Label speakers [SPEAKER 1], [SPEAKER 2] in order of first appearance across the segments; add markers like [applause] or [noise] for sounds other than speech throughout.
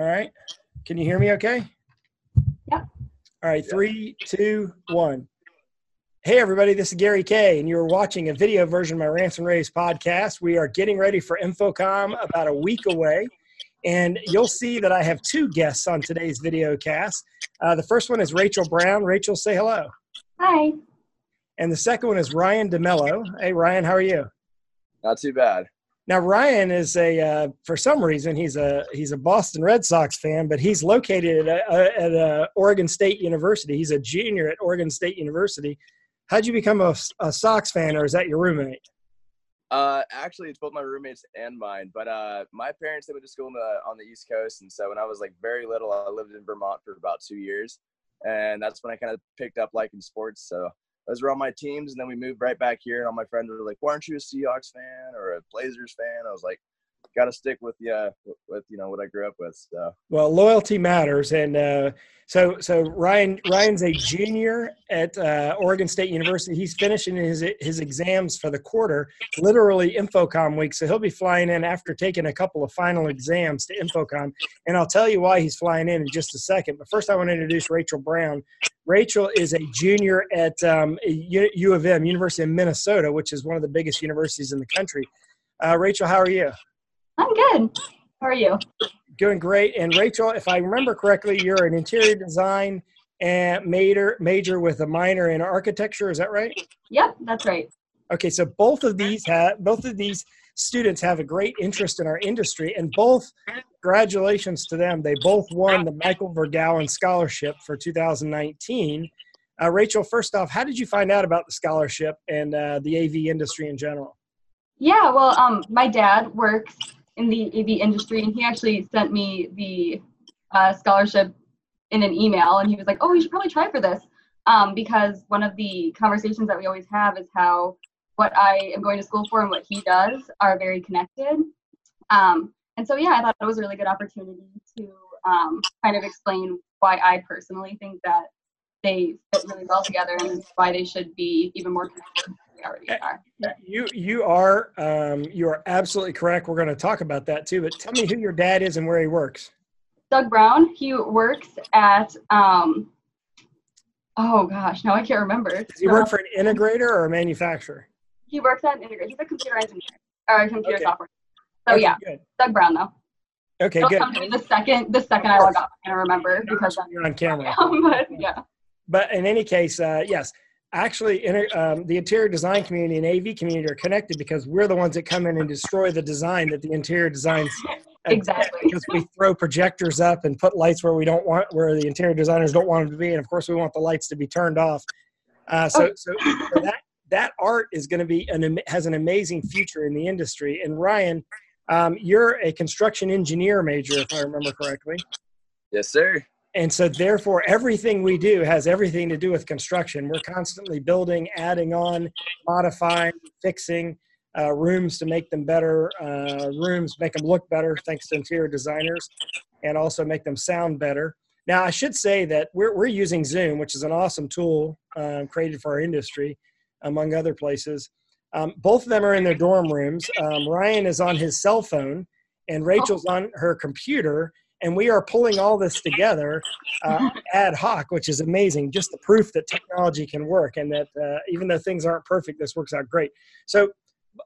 [SPEAKER 1] All right. Can you hear me okay?
[SPEAKER 2] Yeah.
[SPEAKER 1] All right. Three, two, one. Hey, everybody. This is Gary Kayye, and you're watching a video version of my Rants and Raves podcast. We are getting ready for InfoComm about a week away. And you'll see that I have two guests on today's video cast. Uh, the first one is Rachel Brown. Rachel, say hello.
[SPEAKER 2] Hi.
[SPEAKER 1] And the second one is Ryan DeMello. Hey, Ryan, how are you?
[SPEAKER 3] Not too bad.
[SPEAKER 1] Now Ryan is a uh, for some reason he's a he's a Boston Red Sox fan, but he's located at, at Oregon State University. He's a junior at Oregon State University. How'd you become a, a Sox fan, or is that your roommate?
[SPEAKER 3] Uh, actually, it's both my roommates and mine. But uh, my parents they went to school on the, on the East Coast, and so when I was like very little, I lived in Vermont for about two years, and that's when I kind of picked up liking sports. So those were all my teams, and then we moved right back here. And all my friends were like, "Why aren't you a Seahawks fan or a Blazers fan?" I was like, "Got to stick with yeah, with, you know what I grew up with." So
[SPEAKER 1] well, loyalty matters, and uh, so so Ryan Ryan's a junior at uh, Oregon State University. He's finishing his his exams for the quarter, literally InfoComm week. So he'll be flying in after taking a couple of final exams to InfoComm, and I'll tell you why he's flying in in just a second. But first, I want to introduce Rachel Brown. Rachel is a junior at um, U of M, University of Minnesota, which is one of the biggest universities in the country. Uh, Rachel, how are you?
[SPEAKER 2] I'm good. How are you?
[SPEAKER 1] Doing great. And Rachel, if I remember correctly, you're an interior design and major major with a minor in architecture. Is that right?
[SPEAKER 2] Yep, that's right.
[SPEAKER 1] Okay, so both of these have both of these students have a great interest in our industry, and both congratulations to them. They both won the Michael Vergauwen Scholarship for 2019. Uh, Rachel, first off, how did you find out about the scholarship and uh, the AV industry in general?
[SPEAKER 2] Yeah, well, um, my dad works in the AV industry, and he actually sent me the uh, scholarship in an email, and he was like, "Oh, you should probably try for this," um, because one of the conversations that we always have is how what I am going to school for and what he does are very connected. Um, and so, yeah, I thought it was a really good opportunity to um, kind of explain why I personally think that they fit really well together and why they should be even more connected they already eh, are.
[SPEAKER 1] You you are um, you are absolutely correct. We're going to talk about that too. But tell me who your dad is and where he works.
[SPEAKER 2] Doug Brown. He works at um, oh gosh, now I can't remember.
[SPEAKER 1] Does he work for an integrator or a manufacturer?
[SPEAKER 2] He works at an integrator. He's a computer engineer or a computer okay. software. So okay, yeah, good. Doug Brown though.
[SPEAKER 1] Okay, It'll good.
[SPEAKER 2] Come to me the second the second I log off, I'm gonna remember because
[SPEAKER 1] you're on camera. [laughs]
[SPEAKER 2] but yeah.
[SPEAKER 1] But in any case, uh, yes, actually, um, the interior design community and AV community are connected because we're the ones that come in and destroy the design that the interior designs.
[SPEAKER 2] exactly.
[SPEAKER 1] Because we throw projectors up and put lights where we don't want, where the interior designers don't want them to be, and of course we want the lights to be turned off. Uh, so, oh. so, so that that art is going to be an has an amazing future in the industry. And Ryan, um, you're a construction engineer major, if I remember correctly.
[SPEAKER 3] Yes, sir.
[SPEAKER 1] And so, therefore, everything we do has everything to do with construction. We're constantly building, adding on, modifying, fixing uh, rooms to make them better, uh, rooms make them look better thanks to interior designers, and also make them sound better. Now, I should say that we're, we're using Zoom, which is an awesome tool uh, created for our industry, among other places. Um, both of them are in their dorm rooms. Um, Ryan is on his cell phone, and Rachel's on her computer. And we are pulling all this together uh, ad hoc, which is amazing. Just the proof that technology can work, and that uh, even though things aren't perfect, this works out great. So,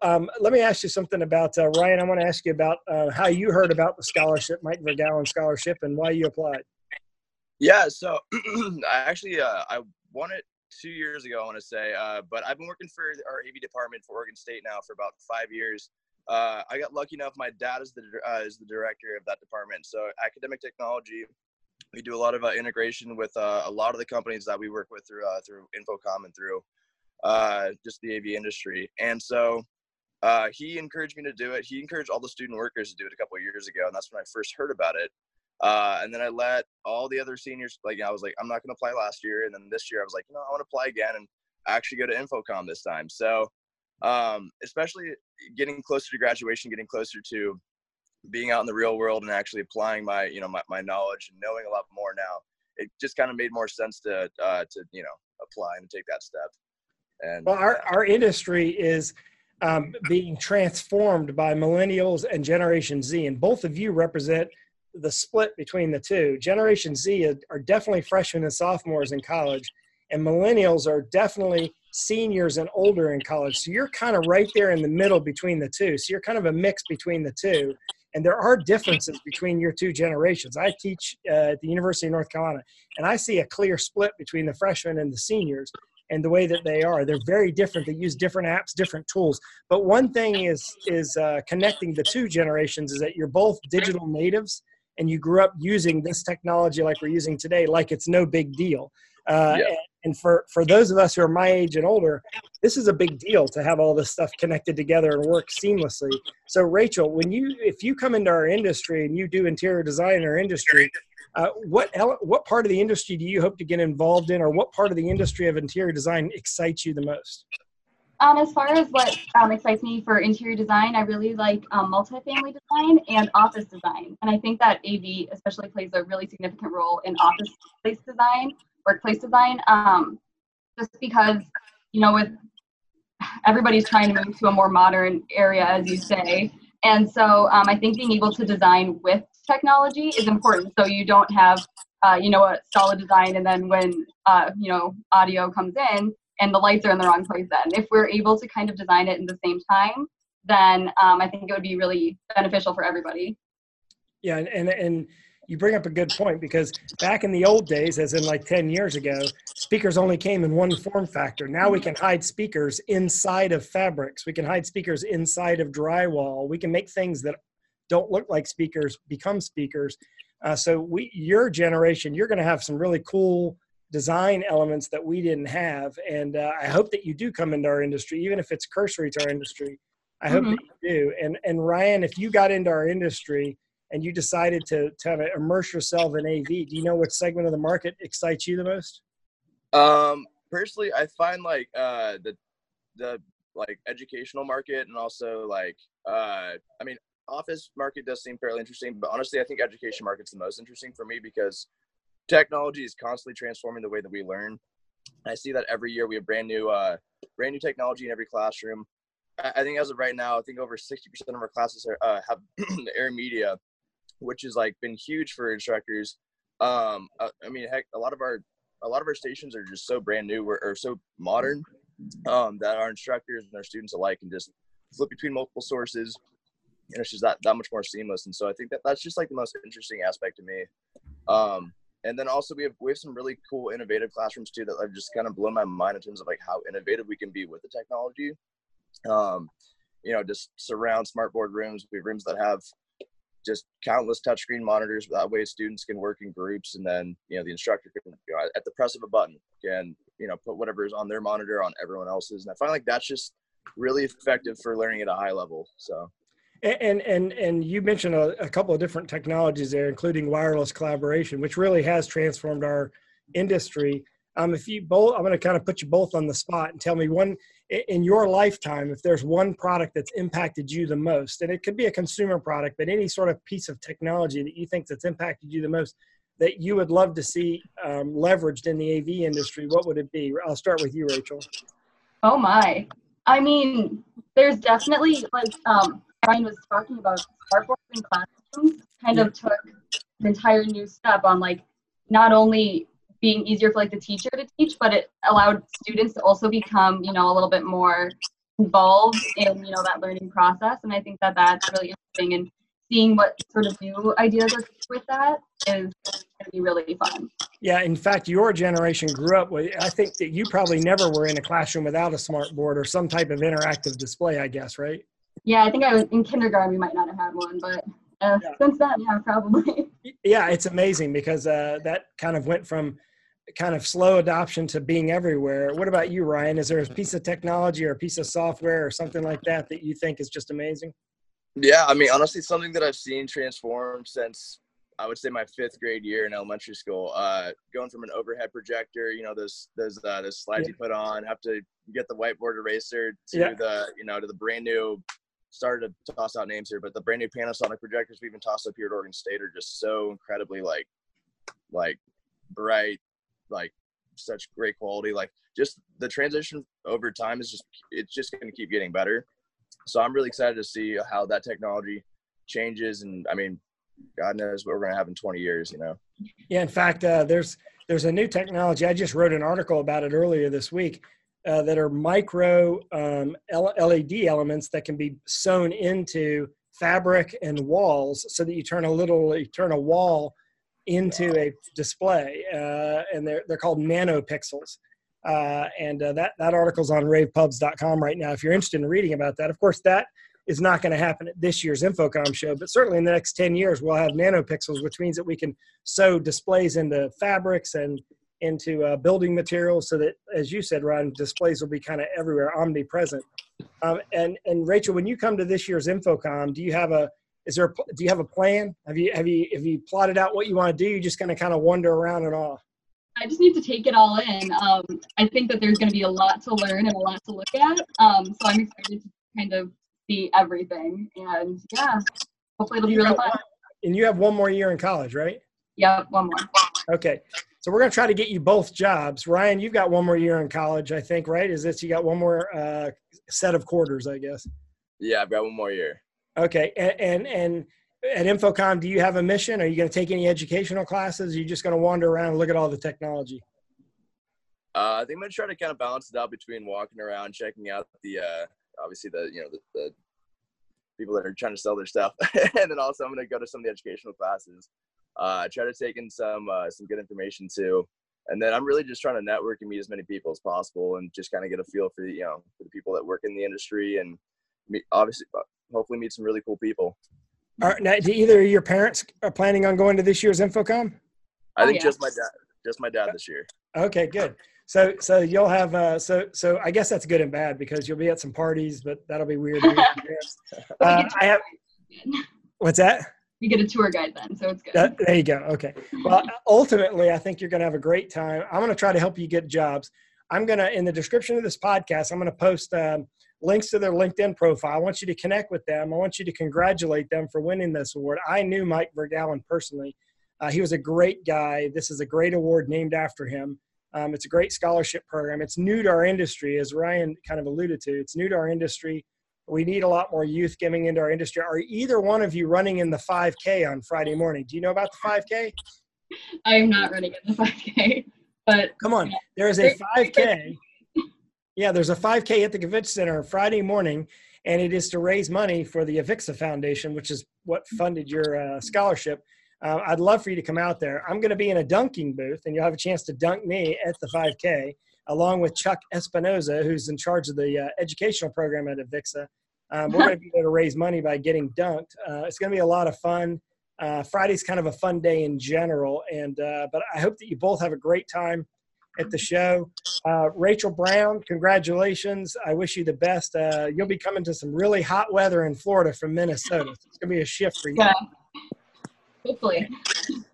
[SPEAKER 1] um, let me ask you something about uh, Ryan. I want to ask you about uh, how you heard about the scholarship, Mike Vergauwen scholarship, and why you applied.
[SPEAKER 3] Yeah, so [clears throat] I actually uh, I won it two years ago, I want to say. Uh, but I've been working for our AV department for Oregon State now for about five years. Uh, I got lucky enough. My dad is the uh, is the director of that department. So academic technology, we do a lot of uh, integration with uh, a lot of the companies that we work with through uh, through InfoComm and through just the AV industry. And so he encouraged me to do it. He encouraged all the student workers to do it a couple of years ago, and that's when I first heard about it. Uh, and then I let all the other seniors, like, I was like, I'm not going to apply last year. And then this year I was like, you know, I want to apply again and actually go to InfoComm this time. So, um, especially getting closer to graduation, getting closer to being out in the real world and actually applying my, you know, my, my knowledge and knowing a lot more now, it just kind of made more sense to, uh, to, you know, apply and take that step. And
[SPEAKER 1] well, our, our industry is, um, being transformed by millennials and Generation Z, and both of you represent the split between the two. Generation Z are definitely freshmen and sophomores in college, and millennials are definitely seniors and older in college. So you're kind of right there in the middle between the two. So you're kind of a mix between the two. And there are differences between your two generations. I teach uh, at the University of North Carolina, and I see a clear split between the freshmen and the seniors and the way that they are. They're very different. They use different apps, different tools. But one thing is is uh, connecting the two generations is that you're both digital natives and you grew up using this technology like we're using today, like it's no big deal. Uh, yeah. And for, for those of us who are my age and older, this is a big deal to have all this stuff connected together and work seamlessly. So, Rachel, when you if you come into our industry and you do interior design in our industry, uh, what what part of the industry do you hope to get involved in, or what part of the industry of interior design excites you the most?
[SPEAKER 2] Um, as far as what um, excites me for interior design, I really like um, multifamily design and office design. And I think that AV especially plays a really significant role in office place design workplace design. Um, just because, you know, with everybody's trying to move to a more modern area, as you say. And so um, I think being able to design with technology is important. So you don't have, uh, you know, a solid design and then when, uh, you know, audio comes in and the lights are in the wrong place then. If we're able to kind of design it in the same time, then um, I think it would be really beneficial for everybody.
[SPEAKER 1] Yeah, and, and, and you bring up a good point because back in the old days, as in like 10 years ago, speakers only came in one form factor. Now we can hide speakers inside of fabrics. We can hide speakers inside of drywall. We can make things that don't look like speakers become speakers. Uh, so we, your generation, you're going to have some really cool design elements that we didn't have. And uh, I hope that you do come into our industry, even if it's cursory to our industry. I hope mm-hmm. that you do. And and Ryan, if you got into our industry, and you decided to, to have immerse yourself in AV, do you know what segment of the market excites you the most?
[SPEAKER 3] Um, personally, I find like uh, the the like educational market and also like uh, I mean, office market does seem fairly interesting, but honestly, I think education market's the most interesting for me because technology is constantly transforming the way that we learn. I see that every year we have brand new uh, brand new technology in every classroom. I think as of right now, I think over 60% of our classes are, uh, have [clears throat] AirMedia which has like been huge for instructors. Um, I, uh, I mean, heck, a lot of our a lot of our stations are just so brand new or, or so modern um, that our instructors and our students alike can just flip between multiple sources and it's just that, that much more seamless and so i think that that's just like the most interesting aspect to me um, and then also we have we have some really cool innovative classrooms too that have just kind of blown my mind in terms of like how innovative we can be with the technology um, you know just surround smartboard rooms we have rooms that have just countless touchscreen monitors. That way, students can work in groups, and then you know the instructor can, you know, at the press of a button, can you know put whatever is on their monitor on everyone else's. And I find like that's just really effective for learning at a high level. So.
[SPEAKER 1] And and and you mentioned a, a couple of different technologies there, including wireless collaboration, which really has transformed our industry. Um, if you both, I'm going to kind of put you both on the spot and tell me one in your lifetime, if there's one product that's impacted you the most, and it could be a consumer product, but any sort of piece of technology that you think that's impacted you the most, that you would love to see um, leveraged in the AV industry, what would it be? I'll start with you, Rachel.
[SPEAKER 2] Oh my! I mean, there's definitely like um, Ryan was talking about smartboards in classrooms. Kind of took an entire new step on like not only being easier for like the teacher to teach, but it allowed students to also become, you know, a little bit more involved in, you know, that learning process. And I think that that's really interesting. And seeing what sort of new ideas are with that is going to be really fun.
[SPEAKER 1] Yeah, in fact, your generation grew up with, I think that you probably never were in a classroom without a smart board or some type of interactive display, I guess, right?
[SPEAKER 2] Yeah, I think I was in kindergarten, we might not have had one, but uh, yeah. since then, yeah, probably. [laughs]
[SPEAKER 1] Yeah, it's amazing because uh, that kind of went from kind of slow adoption to being everywhere. What about you, Ryan? Is there a piece of technology or a piece of software or something like that that you think is just amazing?
[SPEAKER 3] Yeah, I mean, honestly, something that I've seen transform since I would say my fifth grade year in elementary school. Uh, going from an overhead projector, you know, those those uh, those slides yeah. you put on, have to get the whiteboard eraser to yeah. the you know to the brand new. Started to toss out names here, but the brand new Panasonic projectors we even tossed up here at Oregon State are just so incredibly like like bright, like such great quality. Like just the transition over time is just it's just going to keep getting better. So I'm really excited to see how that technology changes. And I mean, God knows what we're gonna have in 20 years. You know.
[SPEAKER 1] Yeah, in fact, uh, there's there's a new technology. I just wrote an article about it earlier this week. Uh, that are micro um, LED elements that can be sewn into fabric and walls, so that you turn a little you turn a wall into a display, uh, and they're they're called nanopixels. Uh, and uh, that that article's on ravepubs.com right now. If you're interested in reading about that, of course, that is not going to happen at this year's InfoComm show, but certainly in the next 10 years, we'll have nanopixels, which means that we can sew displays into fabrics and into uh, building materials so that, as you said, Ryan, displays will be kind of everywhere, omnipresent. Um, and, and Rachel, when you come to this year's InfoComm, do you have a, is there, a, do you have a plan? Have you, have you, have you plotted out what you want to do? You're just going to kind of wander around and all
[SPEAKER 2] I just need to take it all in. Um, I think that there's going to be a lot to learn and a lot to look at. Um, so I'm excited to kind of see everything. And yeah, hopefully it'll be really fun.
[SPEAKER 1] And you have one more year in college, right?
[SPEAKER 2] Yep, one more.
[SPEAKER 1] Okay. So we're going to try to get you both jobs. Ryan, you've got one more year in college, I think, right? Is this you got one more uh, set of quarters, I guess?
[SPEAKER 3] Yeah, I've got one more year.
[SPEAKER 1] Okay. And, and, and at InfoComm, do you have a mission? Are you going to take any educational classes? Are you just going to wander around and look at all the technology?
[SPEAKER 3] Uh, I think I'm going to try to kind of balance it out between walking around, checking out the, uh, obviously the, you know, the, the people that are trying to sell their stuff. [laughs] and then also I'm going to go to some of the educational classes. Uh, try to take in some, uh, some good information too. And then I'm really just trying to network and meet as many people as possible and just kind of get a feel for the, you know, for the people that work in the industry and obviously, hopefully meet some really cool people.
[SPEAKER 1] Are, now, do either of your parents are planning on going to this year's InfoComm?
[SPEAKER 3] I
[SPEAKER 2] Oh,
[SPEAKER 3] think
[SPEAKER 2] yeah.
[SPEAKER 3] just my dad, just my dad this year.
[SPEAKER 1] Okay, good. So, so you'll have, uh, so, so I guess that's good and bad because you'll be at some parties, but that'll be weird. [laughs] Uh, I have, what's that?
[SPEAKER 2] You get a tour guide then, so it's good.
[SPEAKER 1] That, there you go. Okay. Well, ultimately, I think you're going to have a great time. I'm going to try to help you get jobs. I'm going to, in the description of this podcast, I'm going to post um, links to their LinkedIn profile. I want you to connect with them. I want you to congratulate them for winning this award. I knew Mike Vergauwen personally. Uh, he was a great guy. This is a great award named after him. Um, it's a great scholarship program. It's new to our industry, as Ryan kind of alluded to. It's new to our industry. We need a lot more youth coming into our industry. Are either one of you running in the 5K on Friday morning? Do you know about the 5K?
[SPEAKER 2] I am not running in the 5K, but
[SPEAKER 1] Come on. There is a 5K. Yeah, there's a 5K at the Convention Center Friday morning, and it is to raise money for the Avixa Foundation, which is what funded your uh, scholarship. Uh, I'd love for you to come out there. I'm going to be in a dunking booth, and you'll have a chance to dunk me at the 5K, along with Chuck Espinoza, who's in charge of the uh, educational program at Avixa. Um, we're going to be able to raise money by getting dunked. Uh, it's going to be a lot of fun. Uh, Friday's kind of a fun day in general, and uh, but I hope that you both have a great time at the show. Uh, Rachel Brown, congratulations! I wish you the best. Uh, you'll be coming to some really hot weather in Florida from Minnesota. It's going to be a shift for you.
[SPEAKER 2] yeah, hopefully.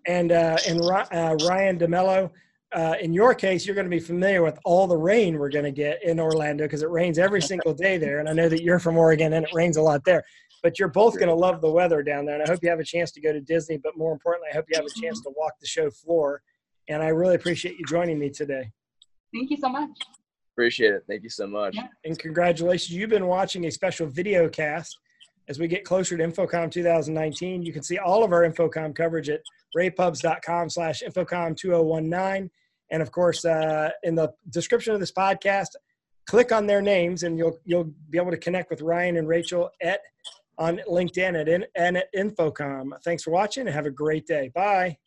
[SPEAKER 1] And uh, and uh, Ryan DeMello, uh, in your case, you're going to be familiar with all the rain we're going to get in Orlando because it rains every single day there. And I know that you're from Oregon and it rains a lot there. But you're both going to love the weather down there. And I hope you have a chance to go to Disney. But more importantly, I hope you have a chance to walk the show floor. And I really appreciate you joining me today.
[SPEAKER 2] Thank you so much.
[SPEAKER 3] Appreciate it. Thank you so much.
[SPEAKER 2] Yeah.
[SPEAKER 1] And congratulations. You've been watching a special video cast as we get closer to InfoComm 2019. You can see all of our InfoComm coverage at ravepubs.com slash InfoComm 2019. And of course, uh, in the description of this podcast, click on their names and you'll, you'll be able to connect with Ryan and Rachel at on LinkedIn at, in, and at InfoComm. Thanks for watching and have a great day. Bye.